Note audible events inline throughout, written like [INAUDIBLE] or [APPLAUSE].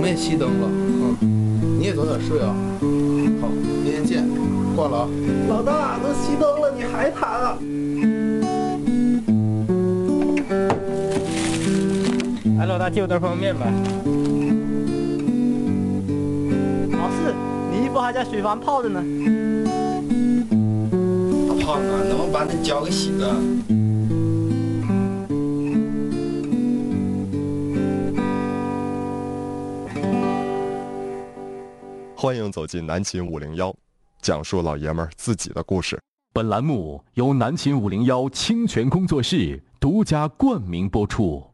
我们也熄灯了，嗯，你也早点睡啊。好，明天见，挂了啊。老大，都熄灯了，你还谈啊？哎，老大，借我袋方便面呗。老四，你衣服还在水房泡着呢。大胖子，能不能把那脚给洗了？欢迎走进南秦五零幺，讲述老爷们儿自己的故事。本栏目由南秦五零幺清泉工作室独家冠名播出。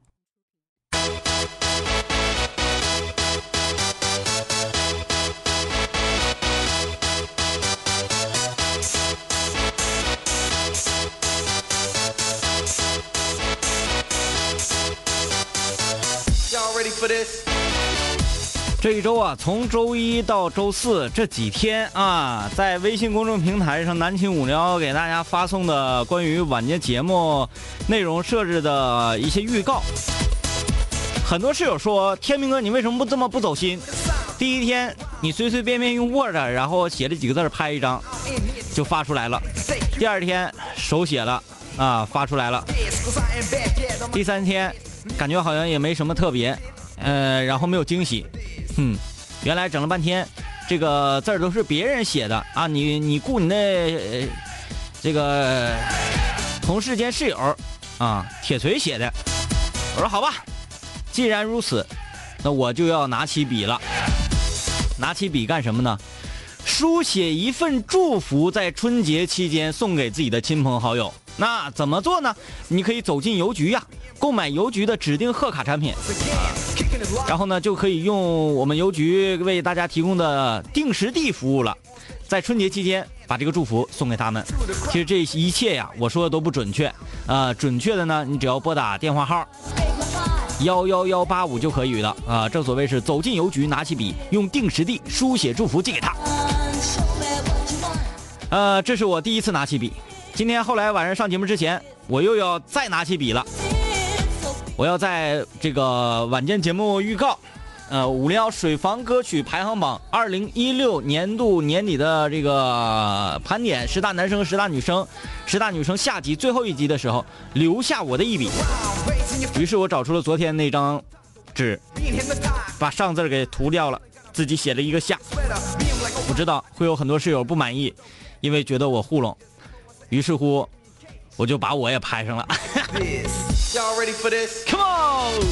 这一周啊，从周一到周四这几天啊，在微信公众平台上，南秦五聊给大家发送的关于晚间节目内容设置的一些预告，很多室友说：“天明哥，你为什么不这么不走心？第一天你随随便便用 Word，然后写了几个字拍一张，就发出来了；第二天手写了啊，发出来了；第三天感觉好像也没什么特别，呃，然后没有惊喜。”嗯，原来整了半天，这个字儿都是别人写的啊！你你雇你那、呃、这个同事兼室友啊，铁锤写的。我说好吧，既然如此，那我就要拿起笔了。拿起笔干什么呢？书写一份祝福，在春节期间送给自己的亲朋好友。那怎么做呢？你可以走进邮局呀、购买邮局的指定贺卡产品。然后呢，就可以用我们邮局为大家提供的定时递服务了，在春节期间把这个祝福送给他们。其实这一切呀，我说的都不准确，呃，准确的呢，你只要拨打电话号幺幺幺八五就可以了啊。正所谓是走进邮局，拿起笔，用定时递书写祝福寄给他。呃，这是我第一次拿起笔，今天后来晚上上节目之前，我又要再拿起笔了。我要在这个晚间节目预告，呃，五零幺水房歌曲排行榜二零一六年度年底的这个盘点十大男生、十大女生、十大女生下集最后一集的时候，留下我的一笔。于是我找出了昨天那张纸，把上字给涂掉了，自己写了一个下。我知道会有很多室友不满意，因为觉得我糊弄，于是乎，我就把我也拍上了。[LAUGHS] Y'all ready for this? Come on！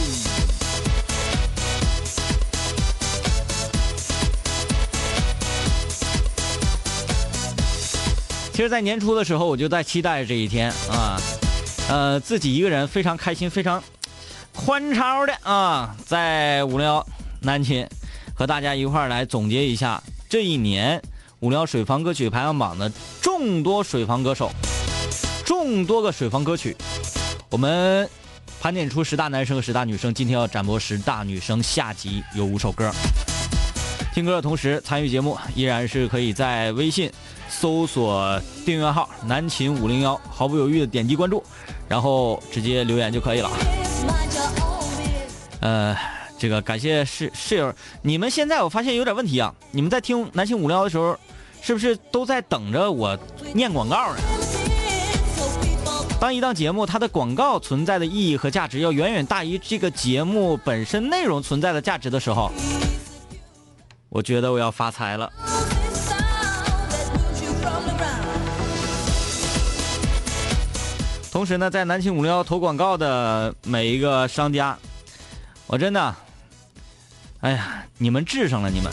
其实，在年初的时候，我就在期待这一天啊，呃，自己一个人非常开心、非常欢超的啊，在五零幺南秦和大家一块儿来总结一下这一年五零幺水房歌曲排行榜的众多水房歌手、众多个水房歌曲。我们盘点出十大男生和十大女生，今天要展播十大女生下集有五首歌。听歌的同时参与节目，依然是可以在微信搜索订阅号“南秦五零幺”，毫不犹豫的点击关注，然后直接留言就可以了。呃，这个感谢室室友，你们现在我发现有点问题啊！你们在听南秦五零幺的时候，是不是都在等着我念广告呢？当一档节目它的广告存在的意义和价值要远远大于这个节目本身内容存在的价值的时候，我觉得我要发财了。同时呢，在南秦五零幺投广告的每一个商家，我真的，哎呀，你们智上了你们。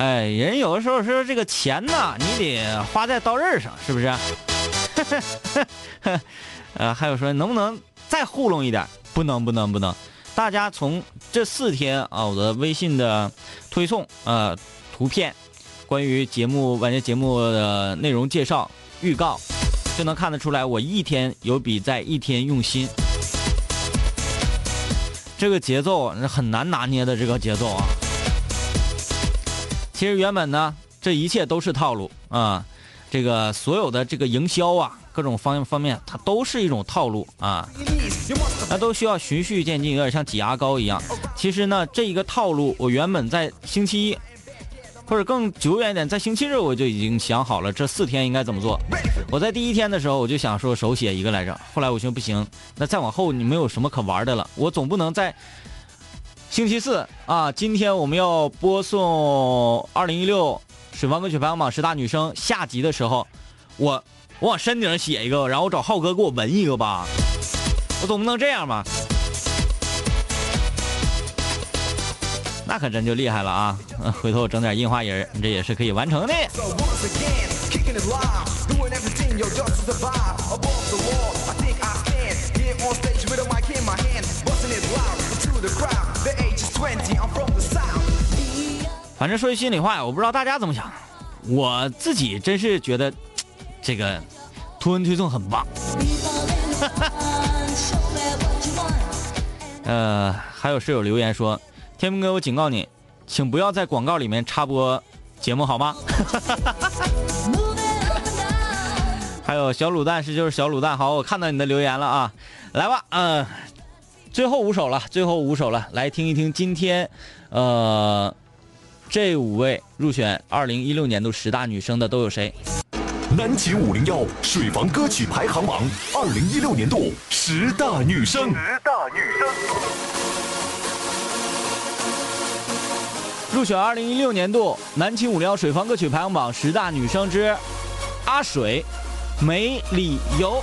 哎，人有的时候说这个钱呐，你得花在刀刃上，是不是？[LAUGHS] 呃，还有说能不能再糊弄一点？不能，不能，不能。大家从这四天啊，我的微信的推送，呃，图片，关于节目晚间节目的内容介绍、预告，就能看得出来，我一天有比在一天用心。这个节奏是很难拿捏的，这个节奏啊。其实原本呢，这一切都是套路啊，这个所有的这个营销啊，各种方方面，它都是一种套路啊，那都需要循序渐进，有点像挤牙膏一样。其实呢，这一个套路，我原本在星期一，或者更久远一点，在星期日我就已经想好了这四天应该怎么做。我在第一天的时候我就想说手写一个来着，后来我说不行，那再往后你没有什么可玩的了，我总不能在。星期四啊，今天我们要播送二零一六水房歌曲排行榜十大女生下集的时候，我我往山顶上写一个，然后我找浩哥给我纹一个吧，我总不能这样吧？那可真就厉害了啊！回头我整点印花人，这也是可以完成的。反正说句心里话呀，我不知道大家怎么想，我自己真是觉得 [TSK] 这个图文推送很棒。[LAUGHS] 呃，还有室友留言说：“天明哥，我警告你，请不要在广告里面插播节目好吗？” [LAUGHS] 还有小卤蛋是就是小卤蛋，好，我看到你的留言了啊，来吧，嗯。最后五首了，最后五首了，来听一听今天，呃，这五位入选二零一六年度十大女生的都有谁？南秦五零幺水房歌曲排行榜二零一六年度十大女生。十大女生。入选二零一六年度南秦五零幺水房歌曲排行榜十大女生之阿水，没理由。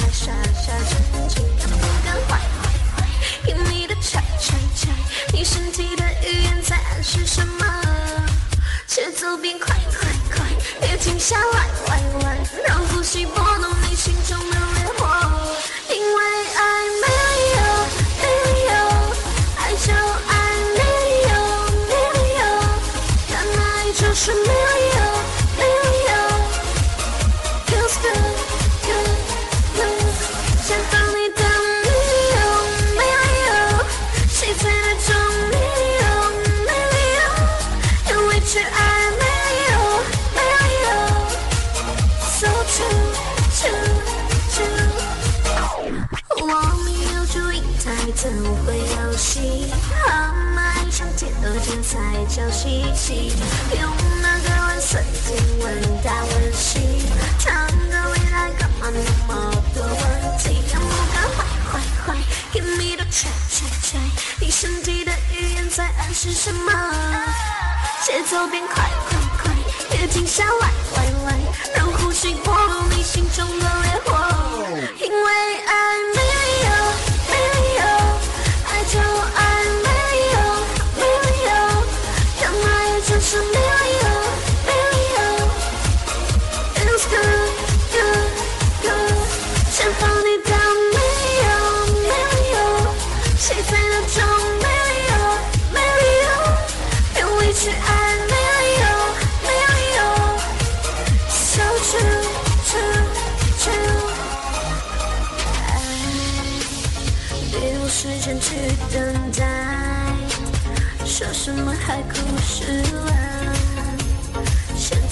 傻傻真情？敢不敢坏坏坏？用你的拆拆拆！你身体的语言在暗示什么？节奏变快快快，别停下来歪歪，让呼吸拨动你心中的这才叫稀奇。用那个蓝色经文打温习，谈个未来干嘛那么多问题？敢不敢坏坏坏？Give me the try try try。你身体的语言在暗示什么？节奏变快快快，别停下来来来，让呼吸拨动你心中的烈火，因为爱。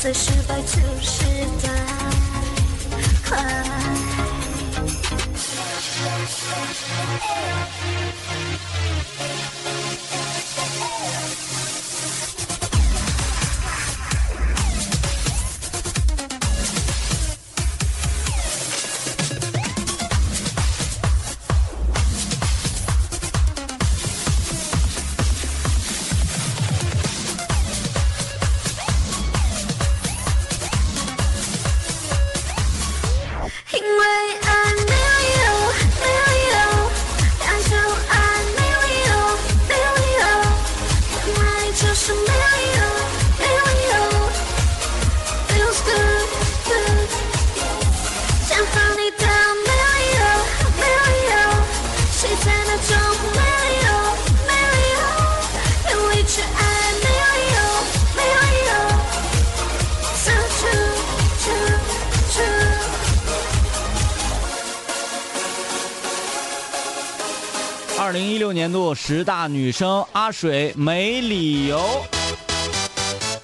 在失败就是代快。年度十大女生阿水没理由。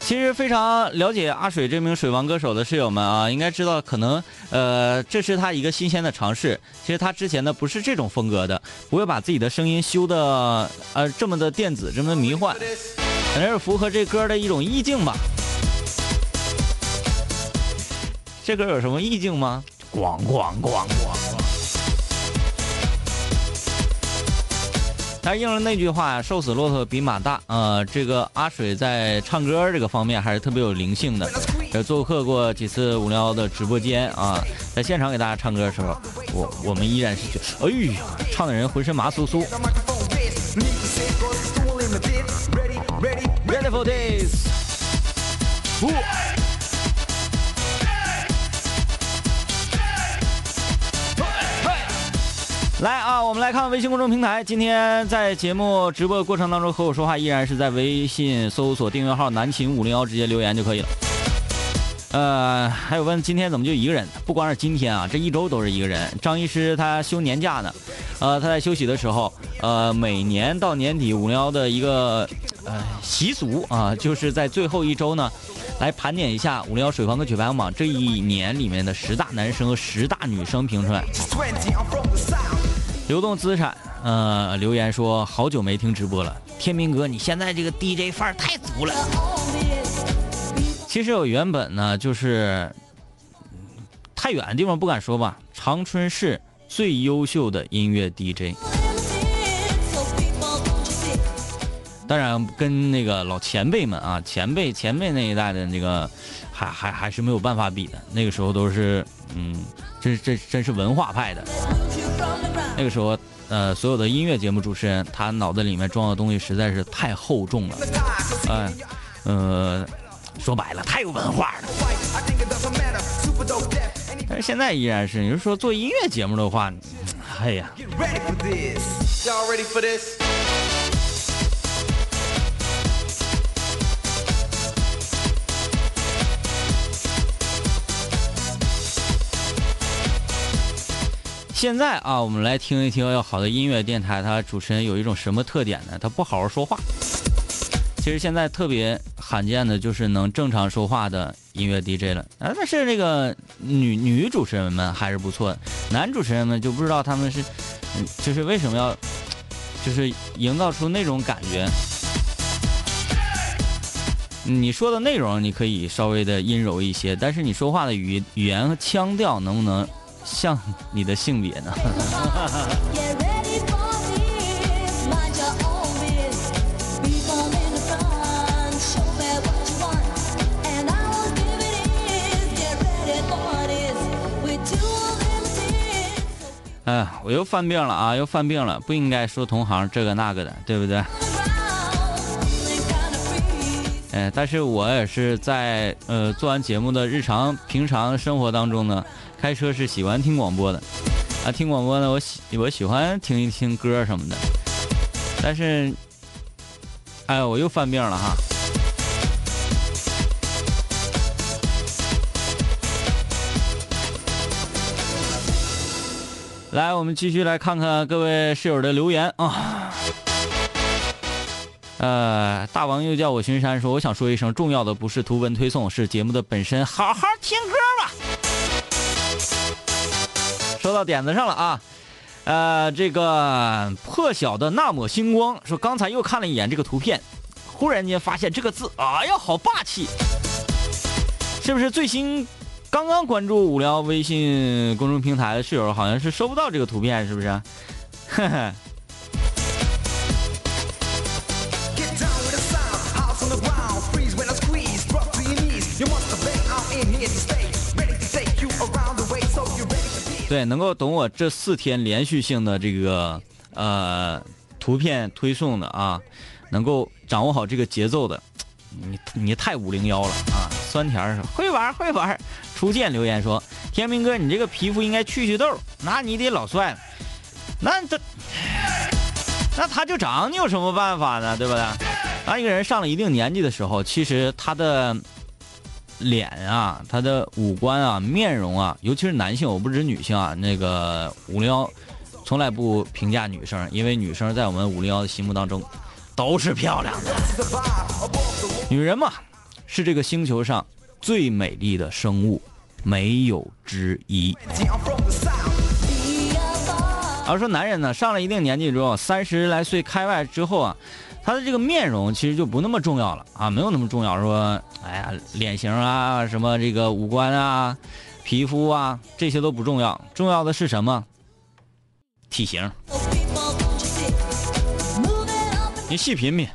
其实非常了解阿水这名水王歌手的室友们啊，应该知道，可能呃，这是他一个新鲜的尝试。其实他之前呢不是这种风格的，不会把自己的声音修的呃这么的电子，这么的迷幻，可能是符合这歌的一种意境吧。这歌有什么意境吗？咣咣咣咣咣。他应了那句话呀，“瘦死骆驼比马大”。呃，这个阿水在唱歌这个方面还是特别有灵性的。呃，做客过几次五零幺的直播间啊，在现场给大家唱歌的时候，我我们依然是觉得，哎呀，唱的人浑身麻酥酥。Ready for 来啊，我们来看微信公众平台。今天在节目直播的过程当中和我说话，依然是在微信搜索订阅号“南秦五零幺”直接留言就可以了。呃，还有问今天怎么就一个人？不光是今天啊，这一周都是一个人。张医师他休年假呢，呃，他在休息的时候，呃，每年到年底五零幺的一个呃习俗啊，就是在最后一周呢，来盘点一下五零幺水房歌曲排行榜这一年里面的十大男生和十大女生评出来。流动资产，呃，留言说好久没听直播了，天明哥，你现在这个 DJ 范儿太足了。其实我原本呢，就是太远的地方不敢说吧，长春市最优秀的音乐 DJ。当然，跟那个老前辈们啊，前辈前辈那一代的那个，还还还是没有办法比的。那个时候都是，嗯，这这真是文化派的。那个时候，呃，所有的音乐节目主持人，他脑子里面装的东西实在是太厚重了，哎，呃，说白了，太有文化了。但是现在依然是，你是说做音乐节目的话，哎呀，现在啊，我们来听一听要好的音乐电台，它主持人有一种什么特点呢？他不好好说话。其实现在特别罕见的就是能正常说话的音乐 DJ 了啊，但是那个女女主持人们还是不错的，男主持人们就不知道他们是，就是为什么要，就是营造出那种感觉。你说的内容你可以稍微的阴柔一些，但是你说话的语语言和腔调能不能像你的性别呢？哎，我又犯病了啊！又犯病了，不应该说同行这个那个的，对不对？哎，但是我也是在呃做完节目的日常平常生活当中呢，开车是喜欢听广播的，啊，听广播呢，我喜我喜欢听一听歌什么的，但是，哎，我又犯病了哈。来，我们继续来看看各位室友的留言啊。呃，大王又叫我巡山，说我想说一声，重要的不是图文推送，是节目的本身，好好听歌说到点子上了啊，呃，这个破晓的那抹星光说，刚才又看了一眼这个图片，忽然间发现这个字，哎呀，好霸气！是不是最新刚刚关注五聊微信公众平台的室友，好像是收不到这个图片，是不是？呵呵。对，能够懂我这四天连续性的这个呃图片推送的啊，能够掌握好这个节奏的，你你太五零幺了啊！酸甜儿说会玩会玩，初见留言说天明哥，你这个皮肤应该去去痘，那你得老帅了，那这那他就长，你有什么办法呢？对不对？当一个人上了一定年纪的时候，其实他的脸啊，他的五官啊，面容啊，尤其是男性，我不指女性啊。那个五零幺从来不评价女生，因为女生在我们五零幺的心目当中都是漂亮的。女人嘛，是这个星球上最美丽的生物，没有之一。而说男人呢，上了一定年纪之后，三十来岁开外之后啊，他的这个面容其实就不那么重要了啊，没有那么重要。说，哎呀，脸型啊，什么这个五官啊，皮肤啊，这些都不重要，重要的是什么？体型。你细品品，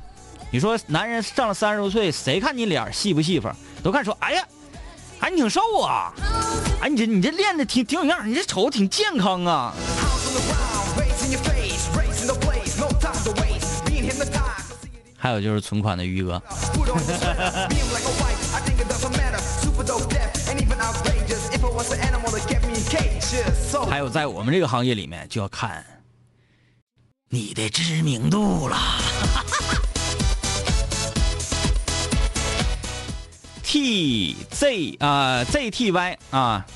你说男人上了三十多岁，谁看你脸细不细缝？都看说，哎呀，哎你挺瘦啊，哎你这你这练的挺挺有样，你这瞅挺健康啊。还有就是存款的余额。[LAUGHS] 还有在我们这个行业里面就要看你的知名度了。[LAUGHS] Tz 啊 zty 啊。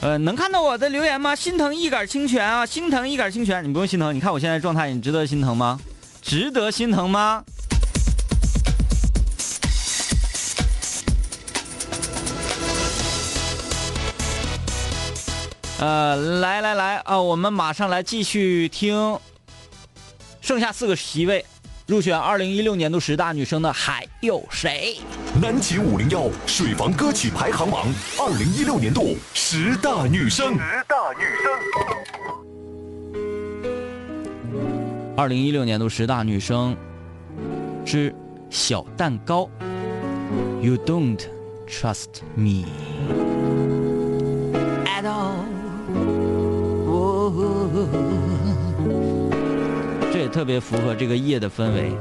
呃能看到我的留言吗？心疼一杆清泉啊心疼一杆清泉。你不用心疼你看我现在状态你值得心疼吗？值得心疼吗？呃，来来来啊，我们马上来继续听，剩下四个席位入选二零一六年度十大女生的还有谁？南极五零幺水房歌曲排行榜二零一六年度十大女生。十大女生。二零一六年度十大女生之小蛋糕，You don't trust me 也特别符合这个夜的氛围。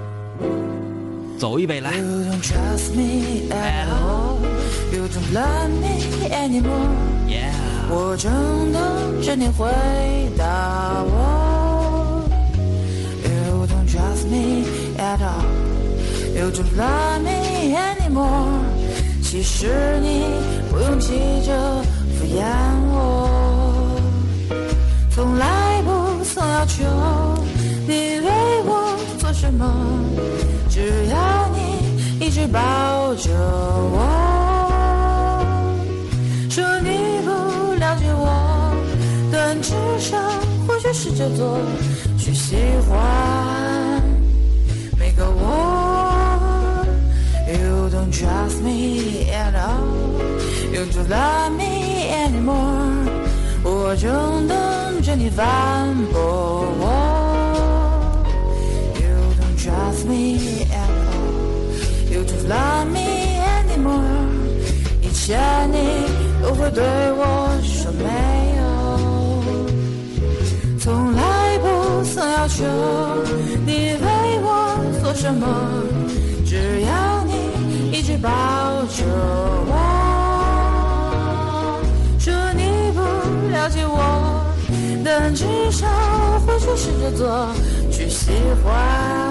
走一杯来。You don't trust me at all. You don't love me anymore. Yeah，我正等着你回答我。You don't trust me at all. You don't love me anymore. 其实你不用急着敷衍我，从来不曾要求你为我做什么，只要你一直抱着我。说你不了解我，但至少或许试着做，去喜欢每个我。You don't trust me at all, you don't love me anymore。我正等着你反驳我。Love me anymore。以前你都会对我说没有，从来不曾要求你为我做什么，只要你一直抱着我。说你不了解我，但至少会去试着做，去喜欢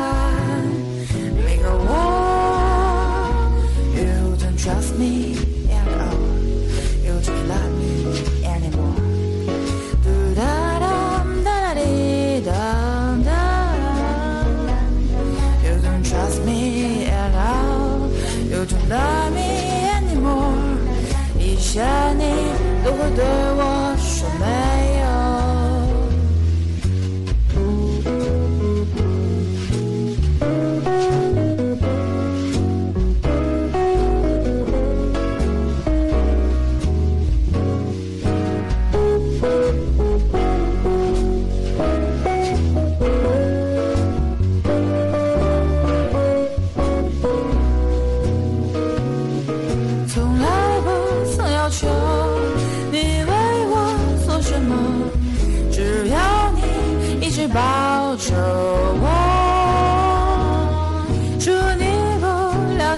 trust me at all. Oh, you don't love me anymore. You don't trust me at all. You don't love me anymore.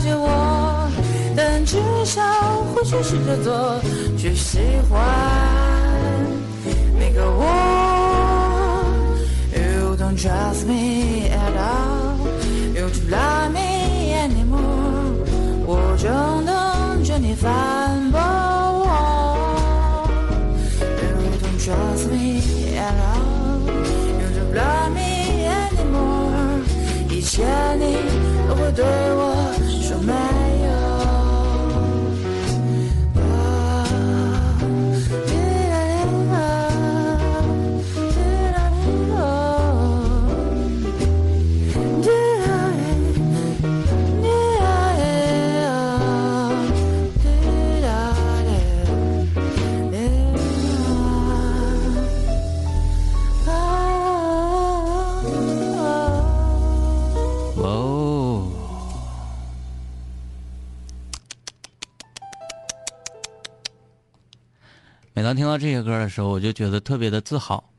解我，但至少会去试着做，去喜欢每个我。You don't trust me at all, you don't love me anymore. 我正等着你反驳我。You don't trust me at all, you don't love me anymore。一切你都会对我听到这些歌的时候，我就觉得特别的自豪，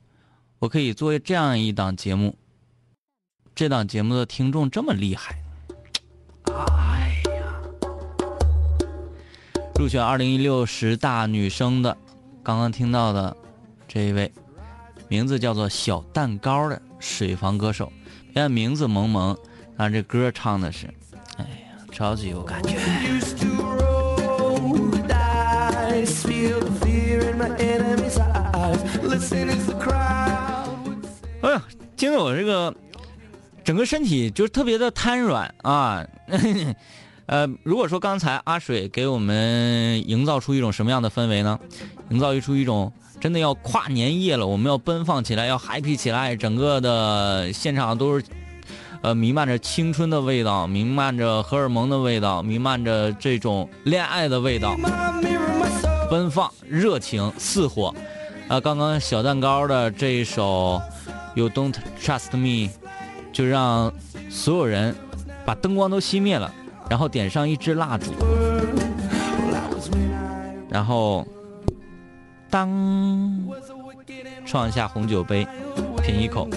我可以做这样一档节目。这档节目的听众这么厉害，哎呀！入选二零一六十大女生的，刚刚听到的这一位，名字叫做小蛋糕的水房歌手，别看名字萌萌，但这歌唱的是，哎呀，超级有感觉。哎呀，听得我这个整个身体就是特别的瘫软啊。[LAUGHS] 呃，如果说刚才阿水给我们营造出一种什么样的氛围呢？营造出一种真的要跨年夜了，我们要奔放起来，要 happy 起来，整个的现场都是呃弥漫着青春的味道，弥漫着荷尔蒙的味道，弥漫着这种恋爱的味道。奔放、热情似火。啊，刚刚小蛋糕的这一首《You Don't Trust Me》，就让所有人把灯光都熄灭了，然后点上一支蜡烛，然后当创下红酒杯，品一口，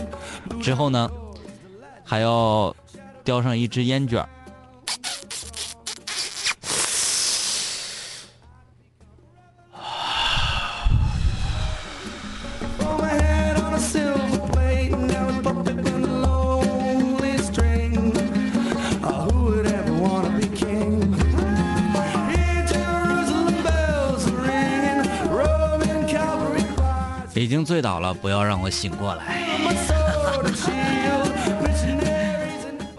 之后呢，还要叼上一支烟卷已经醉倒了，不要让我醒过来。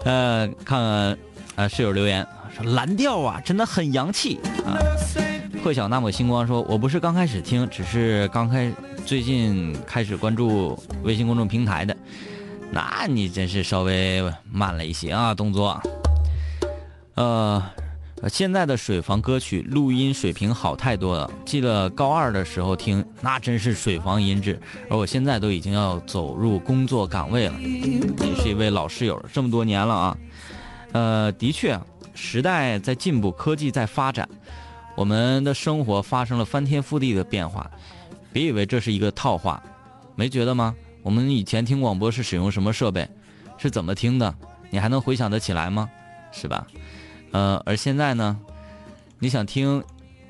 [LAUGHS] 呃，看看呃室友留言说蓝调啊，真的很洋气啊。破晓那抹星光说：“我不是刚开始听，只是刚开最近开始关注微信公众平台的。那你真是稍微慢了一些啊，动作。呃，现在的水房歌曲录音水平好太多了。记得高二的时候听，那真是水房音质。而我现在都已经要走入工作岗位了，也是一位老室友，这么多年了啊。呃，的确，时代在进步，科技在发展。”我们的生活发生了翻天覆地的变化，别以为这是一个套话，没觉得吗？我们以前听广播是使用什么设备，是怎么听的？你还能回想得起来吗？是吧？呃，而现在呢，你想听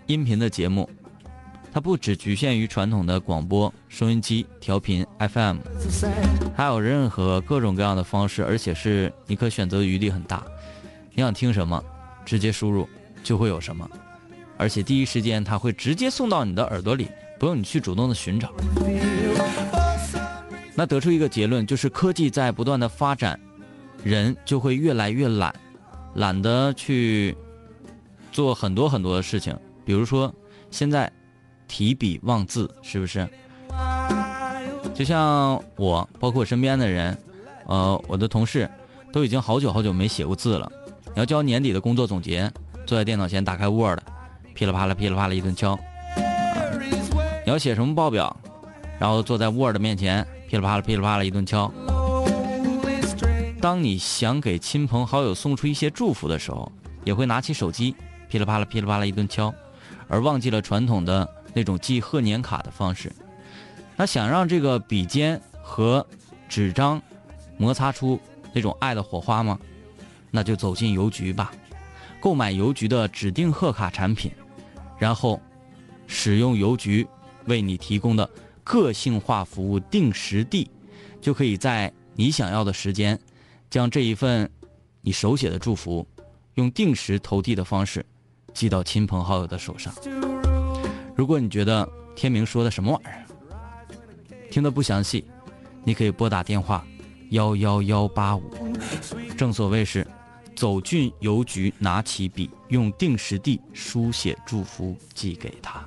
音频的节目，它不只局限于传统的广播、收音机、调频 FM，还有任何各种各样的方式，而且是你可选择余地很大。你想听什么，直接输入就会有什么。而且第一时间它会直接送到你的耳朵里，不用你去主动的寻找。那得出一个结论，就是科技在不断的发展，人就会越来越懒，懒得去做很多很多的事情，比如说现在提笔忘字，是不是？就像我，包括我身边的人，呃，我的同事，都已经好久好久没写过字了。你要交年底的工作总结，坐在电脑前打开 Word，噼里啪啦噼里啪啦一顿敲。你要写什么报表，然后坐在 Word 面前噼里啪啦噼里啪啦一顿敲。当你想给亲朋好友送出一些祝福的时候，也会拿起手机噼里啪啦噼里啪啦一顿敲，而忘记了传统的那种寄贺年卡的方式。那想让这个笔尖和纸张摩擦出那种爱的火花吗？那就走进邮局吧，购买邮局的指定贺卡产品，然后使用邮局为你提供的个性化服务定时地，就可以在你想要的时间，将这一份你手写的祝福，用定时投递的方式寄到亲朋好友的手上。如果你觉得天明说的什么玩意儿，听得不详细，你可以拨打电话幺幺幺八五。正所谓是，走进邮局，拿起笔，用定时递书写祝福寄给他。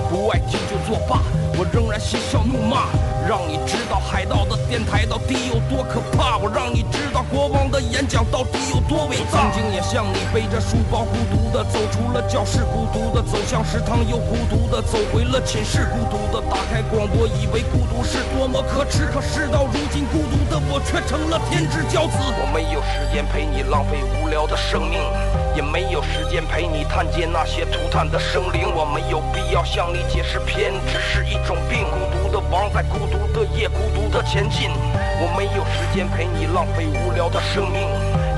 不爱听就作罢，我仍然嬉笑怒骂，让你知道海盗的电台到底有多可怕，我让你知道国王的演讲到底有多伟大。曾经也像你背着书包孤独的走出了教室，孤独的走向食堂，又孤独的走回了寝室，孤独的打开广播，以为孤独是多么可耻，可事到如今，孤独却成了天之骄子。我没有时间陪你浪费无聊的生命。也没有时间陪你探见那些涂炭的生灵，我没有必要向你解释偏执是一种病。孤独的王在孤独的夜，孤独的前进。我没有时间陪你浪费无聊的生命，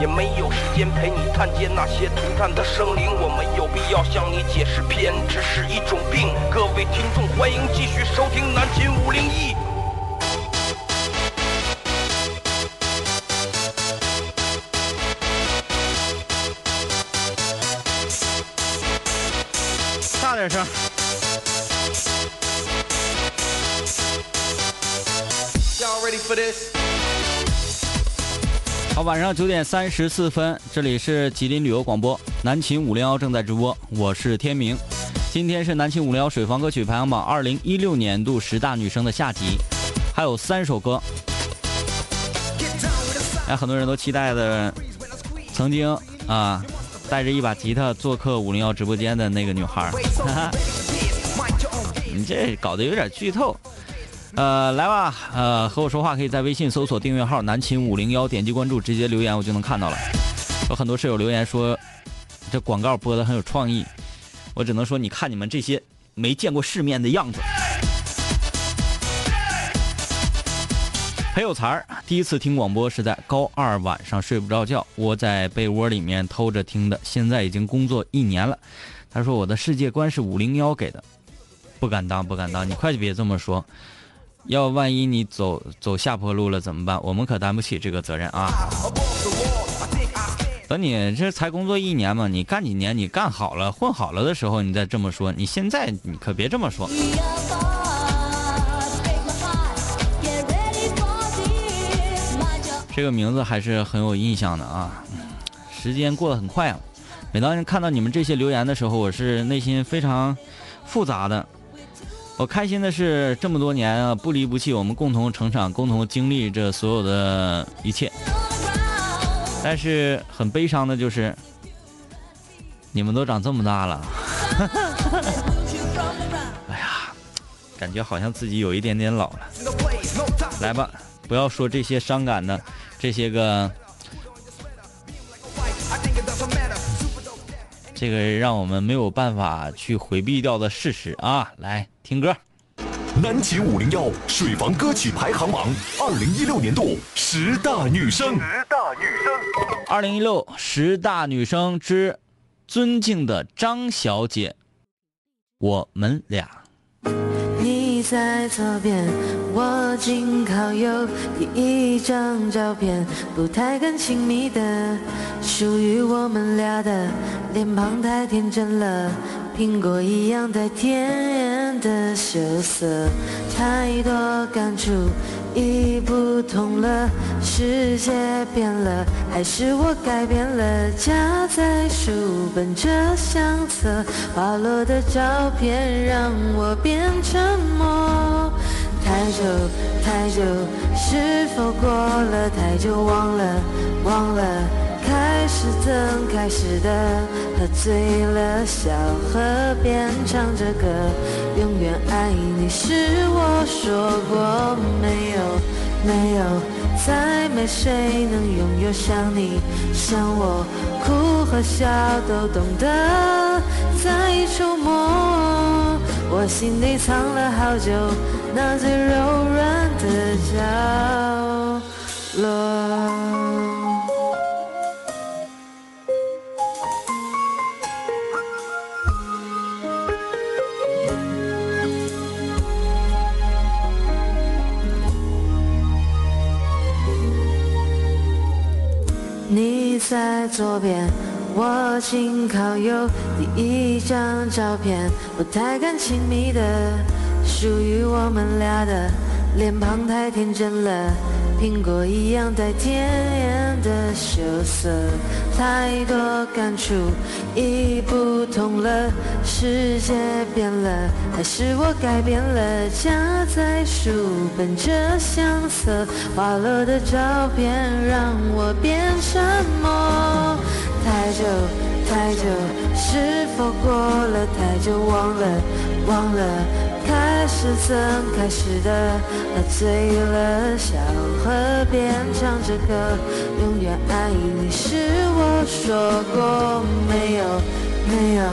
也没有时间陪你探见那些涂炭的生灵。我没有必要向你解释偏执是一种病。各位听众，欢迎继续收听南秦五零一。点声。Y'all ready for this? 好，晚上九点三十四分，这里是吉林旅游广播，南秦五零幺正在直播，我是天明。今天是南秦五零幺水房歌曲排行榜二零一六年度十大女生的下集，还有三首歌。哎，很多人都期待的，曾经啊，带着一把吉他做客五零幺直播间的那个女孩，哈哈，你这搞得有点剧透。呃，来吧，呃，和我说话可以在微信搜索订阅号“南秦五零幺”，点击关注，直接留言我就能看到了。有很多室友留言说，这广告播的很有创意，我只能说，你看你们这些没见过世面的样子。裴有才儿第一次听广播是在高二晚上睡不着觉，窝在被窝里面偷着听的，现在已经工作一年了。他说我的世界观是五零幺给的，不敢当，不敢当，你快别这么说。要万一你走走下坡路了怎么办？我们可担不起这个责任啊！等你这才工作一年嘛，你干几年，你干好了、混好了的时候，你再这么说。你现在你可别这么说。这个名字还是很有印象的啊！时间过得很快啊。每当看到你们这些留言的时候，我是内心非常复杂的。我开心的是，这么多年啊，不离不弃，我们共同成长，共同经历着所有的一切。但是很悲伤的就是，你们都长这么大了，[LAUGHS] 哎呀，感觉好像自己有一点点老了。来吧，不要说这些伤感的，这些个这个让我们没有办法去回避掉的事实啊！来听歌。南秦五零幺水房歌曲排行榜二零一六年度十大女生。十大女生。二零一六十大女生之尊敬的张小姐，我们俩。在左边，我紧靠右，第一张照片不太敢亲密的，属于我们俩的，脸庞太天真了，苹果一样带甜的羞涩，太多感触。已不同了，世界变了，还是我改变了？夹在书本这相册，滑落的照片让我变沉默。太久太久，是否过了太久？忘了忘了，开始怎开始的？喝醉了，小河边唱着歌，永远爱你是我说过没有没有，再没谁能拥有像你像我，哭和笑都懂得在触摸，我心底藏了好久那最柔软的角落。你在左边，我紧靠右，第一张照片。不太敢亲密的，属于我们俩的，脸庞太天真了，苹果一样带甜的羞涩，太多感触已不同了，世界变了，还是我改变了？夹在书本这相册，滑落的照片让我变沉默。太久太久，是否过了太久？忘了忘了，开始怎开始的？喝醉了，小河边唱着歌，永远爱你是我说过没有没有，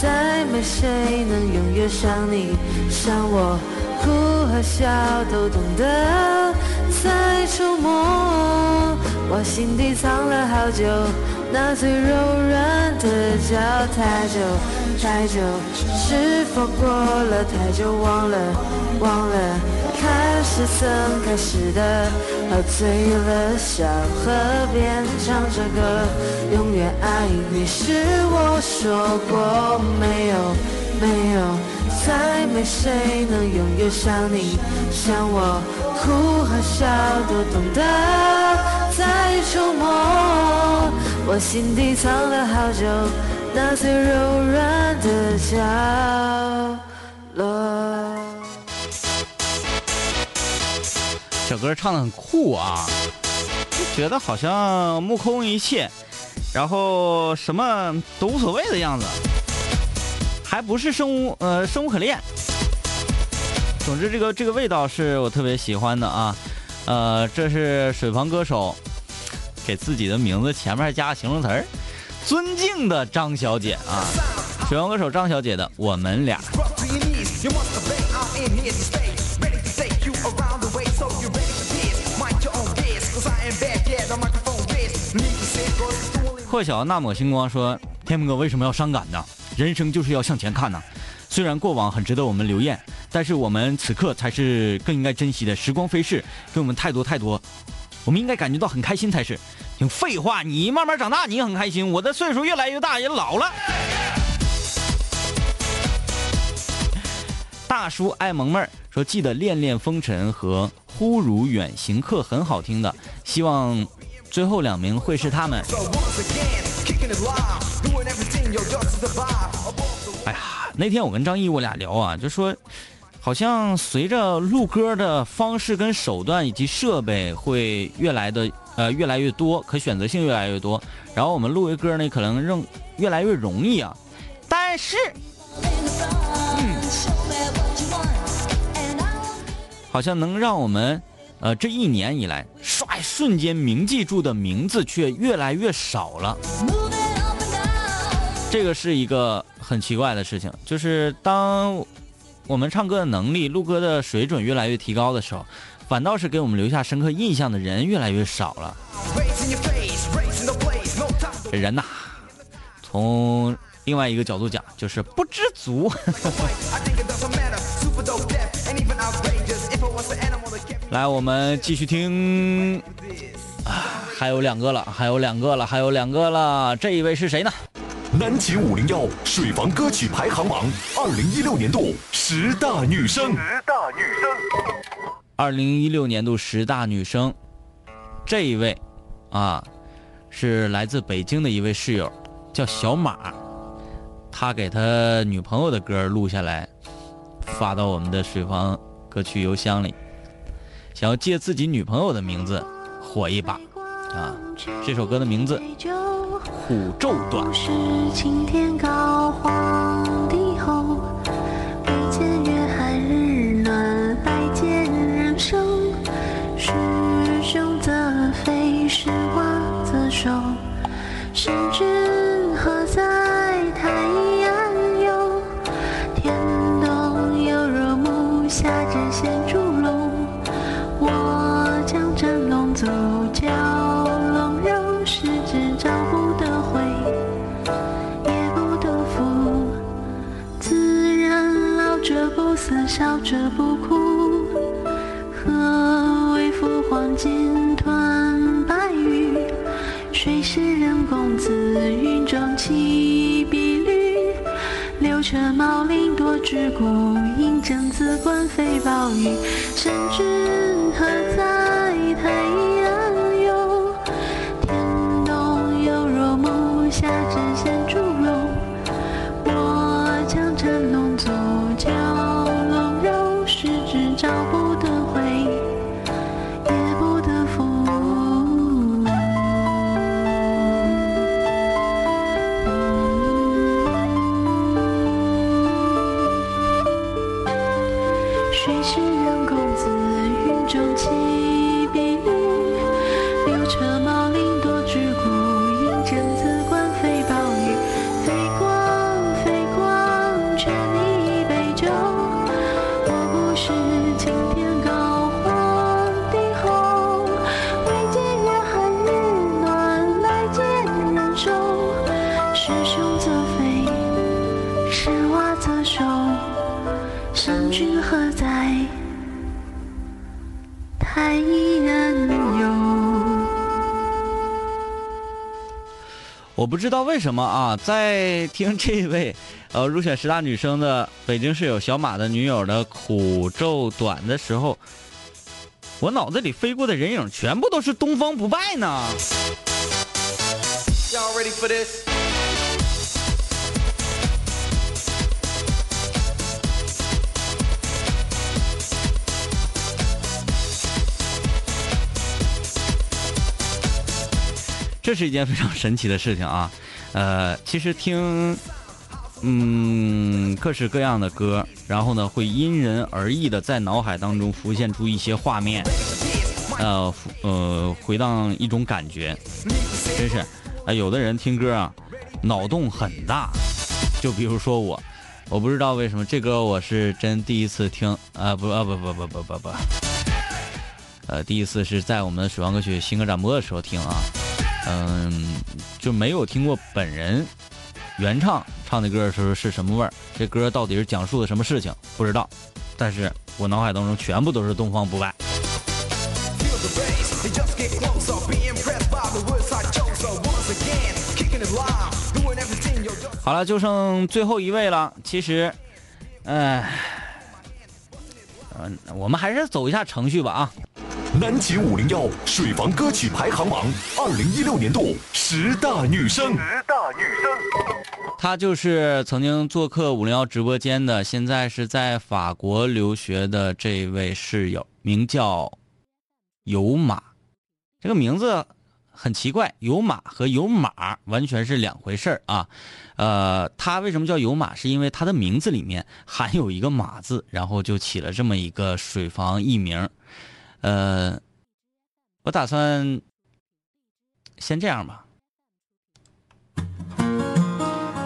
再没谁能拥有像你像我，哭和笑都懂得在触摸，我心底藏了好久。那最柔软的角，太久太久，是否过了太久？忘了忘了，开始怎开始的？喝醉了，小河边唱着歌，永远爱你是我说过没有没有，再没谁能拥有像你像我，哭和笑都懂得在触摸。我心底藏了好久，那最柔软的角落。这歌唱的很酷啊，就觉得好像目空一切，然后什么都无所谓的样子，还不是生无呃生无可恋。总之，这个这个味道是我特别喜欢的啊。呃，这是水房歌手给自己的名字前面加个形容词儿，尊敬的张小姐啊，选王歌手张小姐的我们俩。破晓那抹星光说，天明哥为什么要伤感呢？人生就是要向前看呢。虽然过往很值得我们留恋，但是我们此刻才是更应该珍惜的时光飞逝，给我们太多太多，我们应该感觉到很开心才是。听废话，你慢慢长大，你很开心。我的岁数越来越大，也老了。”大叔爱萌妹儿说：“记得《恋恋风尘》和《忽如远行客》很好听的，希望最后两名会是他们。”哎呀，那天我跟张毅我俩聊啊，就说，好像随着录歌的方式跟手段以及设备会越来的呃越来越多，可选择性越来越多，然后我们录一歌呢，可能更越来越容易啊。但是，嗯，好像能让我们呃这一年以来唰瞬间铭记住的名字却越来越少了。这个是一个很奇怪的事情，就是当我们唱歌的能力、录歌的水准越来越提高的时候，反倒是给我们留下深刻印象的人越来越少了。这人呐，从另外一个角度讲，就是不知足。[LAUGHS] 来，我们继续听，啊，还有两个了，还有两个了，还有两个了。这一位是谁呢？南秦五零幺水房歌曲排行榜二零一六年度十大女生。十大女生。二零一六年度十大女生，这一位，啊，是来自北京的一位室友，叫小马，他给他女朋友的歌录下来，发到我们的水房歌曲邮箱里，想要借自己女朋友的名字火一把，啊，这首歌的名字《苦昼短》。者不哭。何为父黄金团白玉？谁是人公子？云中起碧绿。六车茂林多枝骨，银针子冠飞暴雨。神君何在？谁是人公子？云中起笔不知道为什么啊，在听这位呃入选十大女生的北京室友小马的女友的苦昼短的时候，我脑子里飞过的人影全部都是东方不败呢。Y'all ready for this? 这是一件非常神奇的事情啊，呃，其实听，嗯，各式各样的歌，然后呢，会因人而异的在脑海当中浮现出一些画面，呃，呃，回荡一种感觉，真是，啊、有的人听歌啊，脑洞很大，就比如说我，我不知道为什么这歌我是真第一次听，啊、不啊不不不不不不，呃，第一次是在我们水王歌曲新歌展播的时候听啊。嗯，就没有听过本人原唱唱的歌是是什么味儿，这歌到底是讲述的什么事情不知道，但是我脑海当中全部都是东方不败。好了，就剩最后一位了。其实，哎，嗯、呃，我们还是走一下程序吧啊。南极五零幺水房歌曲排行榜二零一六年度十大女生。十大女生。他就是曾经做客五零幺直播间的，现在是在法国留学的这位室友，名叫有马。这个名字很奇怪，有马和有马完全是两回事儿啊。呃，他为什么叫有马？是因为他的名字里面含有一个马字，然后就起了这么一个水房艺名。呃，我打算先这样吧。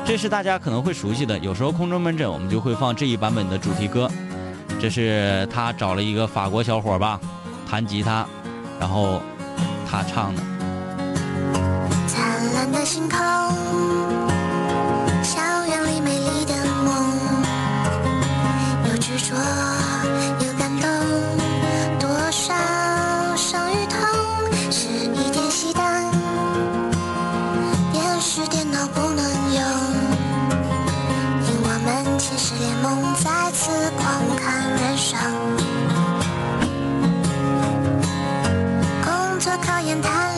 这是大家可能会熟悉的。有时候空中门诊我们就会放这一版本的主题歌，这是他找了一个法国小伙吧，弹吉他，然后他唱的。灿烂的星空，校园里美丽的梦，有执着，工作、考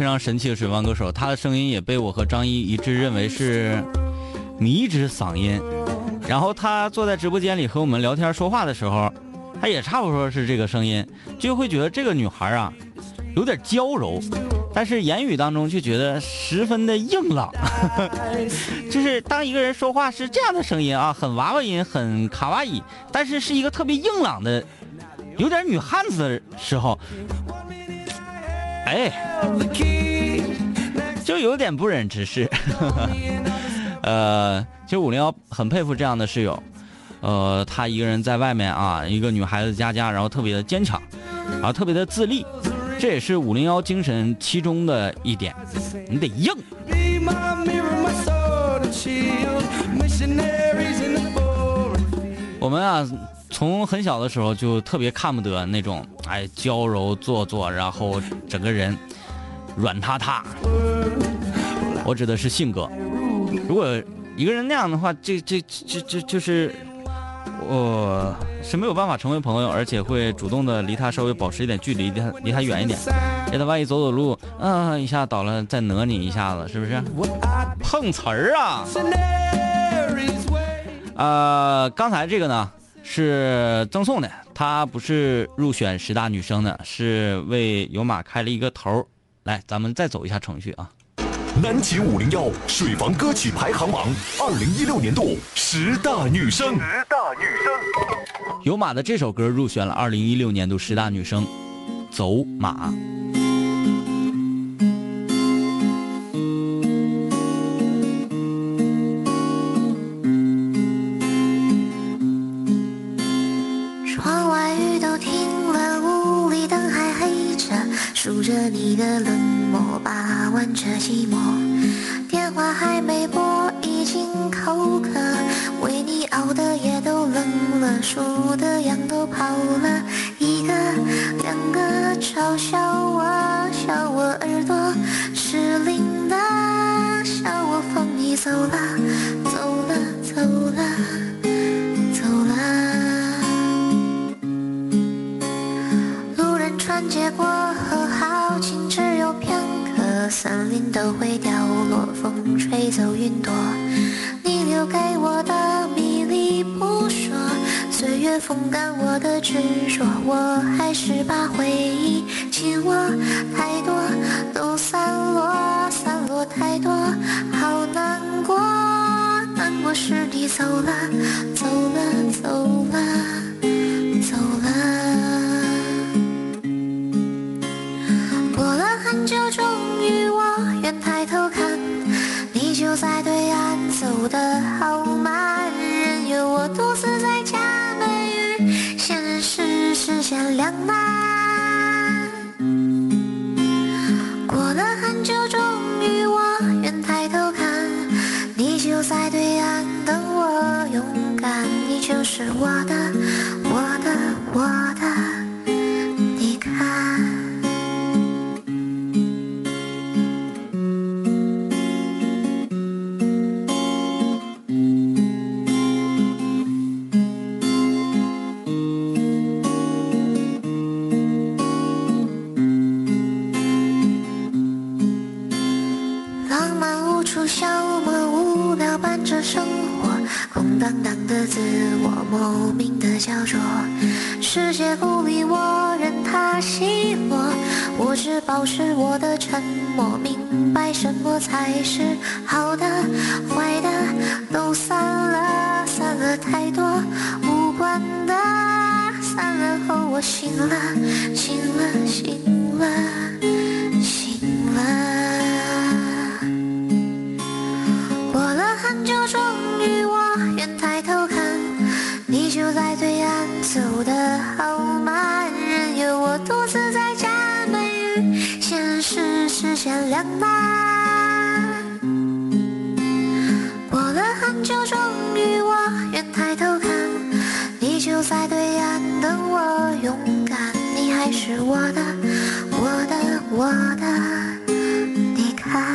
非常神奇的水房歌手，他的声音也被我和张一一致认为是迷之嗓音。然后他坐在直播间里和我们聊天说话的时候，他也差不多是这个声音，就会觉得这个女孩啊有点娇柔，但是言语当中却觉得十分的硬朗。[LAUGHS] 就是当一个人说话是这样的声音啊，很娃娃音，很卡哇伊，但是是一个特别硬朗的，有点女汉子的时候，哎，就有点不忍直视。[LAUGHS] 呃，其实五零幺很佩服这样的室友，呃，他一个人在外面啊，一个女孩子家家，然后特别的坚强，然后特别的自立，这也是五零幺精神其中的一点，你得硬。我们啊，从很小的时候就特别看不得那种哎娇柔做作，然后整个人软塌塌。我指的是性格。如果一个人那样的话，这这这这就是我是没有办法成为朋友，而且会主动的离他稍微保持一点距离，离他离他远一点。别他万一走走路，嗯、一下倒了，再讹你一下子，是不是？碰瓷儿啊.呃，刚才这个呢是赠送的，她不是入选十大女生的，是为有马开了一个头儿。来，咱们再走一下程序啊。南秦五零幺水房歌曲排行榜二零一六年度十大女生。十大女生。有马的这首歌入选了二零一六年度十大女生，《走马》。着你的冷漠，把玩着寂寞。电话还没拨，已经口渴，为你熬的夜都冷了，数的羊都跑了，一个两个嘲笑我，笑我耳朵失灵了，笑我放你走了，走了，走了。走了。路人穿街过，森林都会凋落，风吹走云朵。你留给我的迷离不说，岁月风干我的执着，我还是把回忆紧握，太多都散落，散落太多，好难过，难过是你走了，走了，走了，是我的，世界孤立我，任它奚落，我只保持我的沉默，明白什么才是好的，坏的都散了，散了太多无关的，散了后我醒了，醒了，醒了，我的，我的，我的，你看。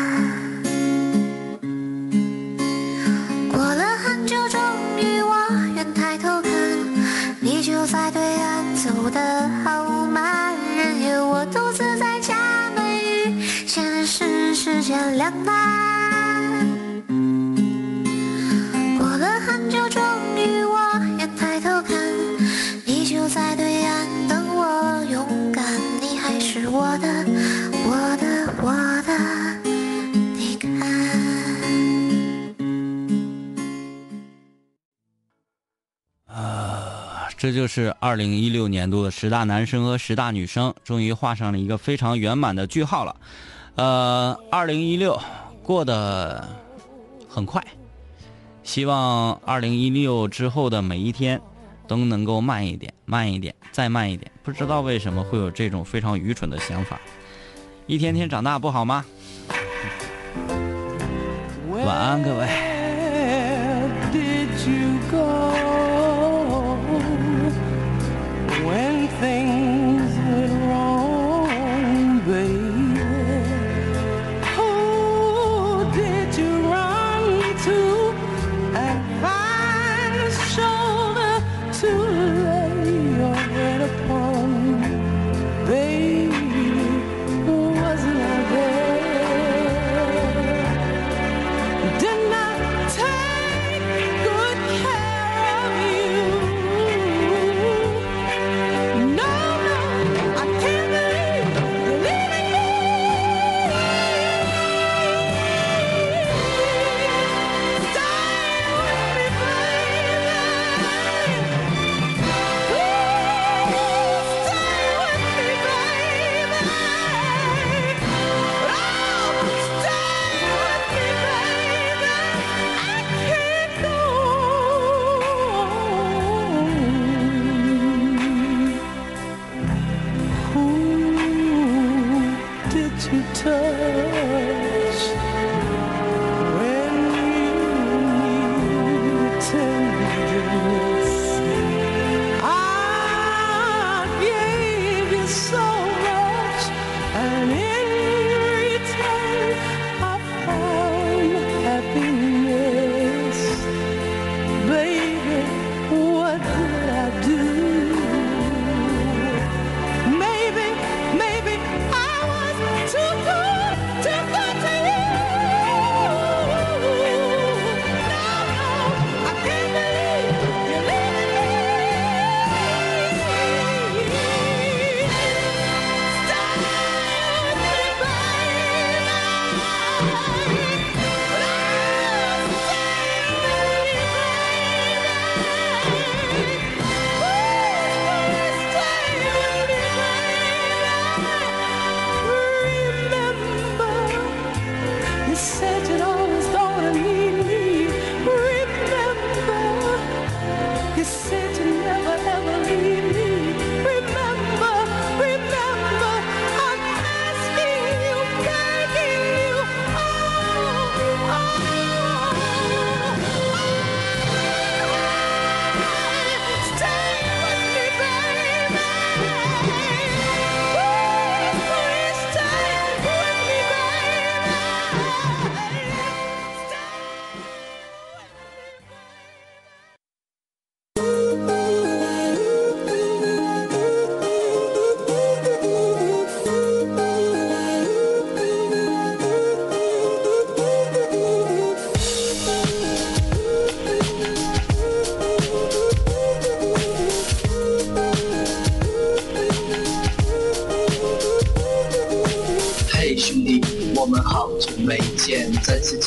过了很久，终于我愿抬头看，你就在对岸，走得好慢，任由我独自在假寐与现实之间两难。这就是二零一六年度的十大男生和十大女生，终于画上了一个非常圆满的句号了。呃，二零一六过得很快，希望二零一六之后的每一天都能够慢一点，慢一点，再慢一点。不知道为什么会有这种非常愚蠢的想法。一天天长大不好吗？晚安，各位。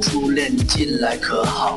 初恋，近来可好？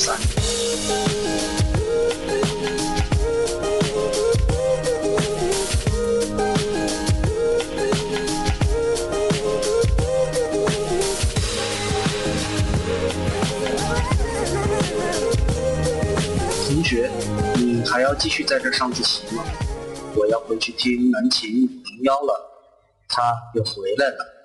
三。同学，你还要继续在这上自习吗？我要回去听南琴五零幺了，他又回来了。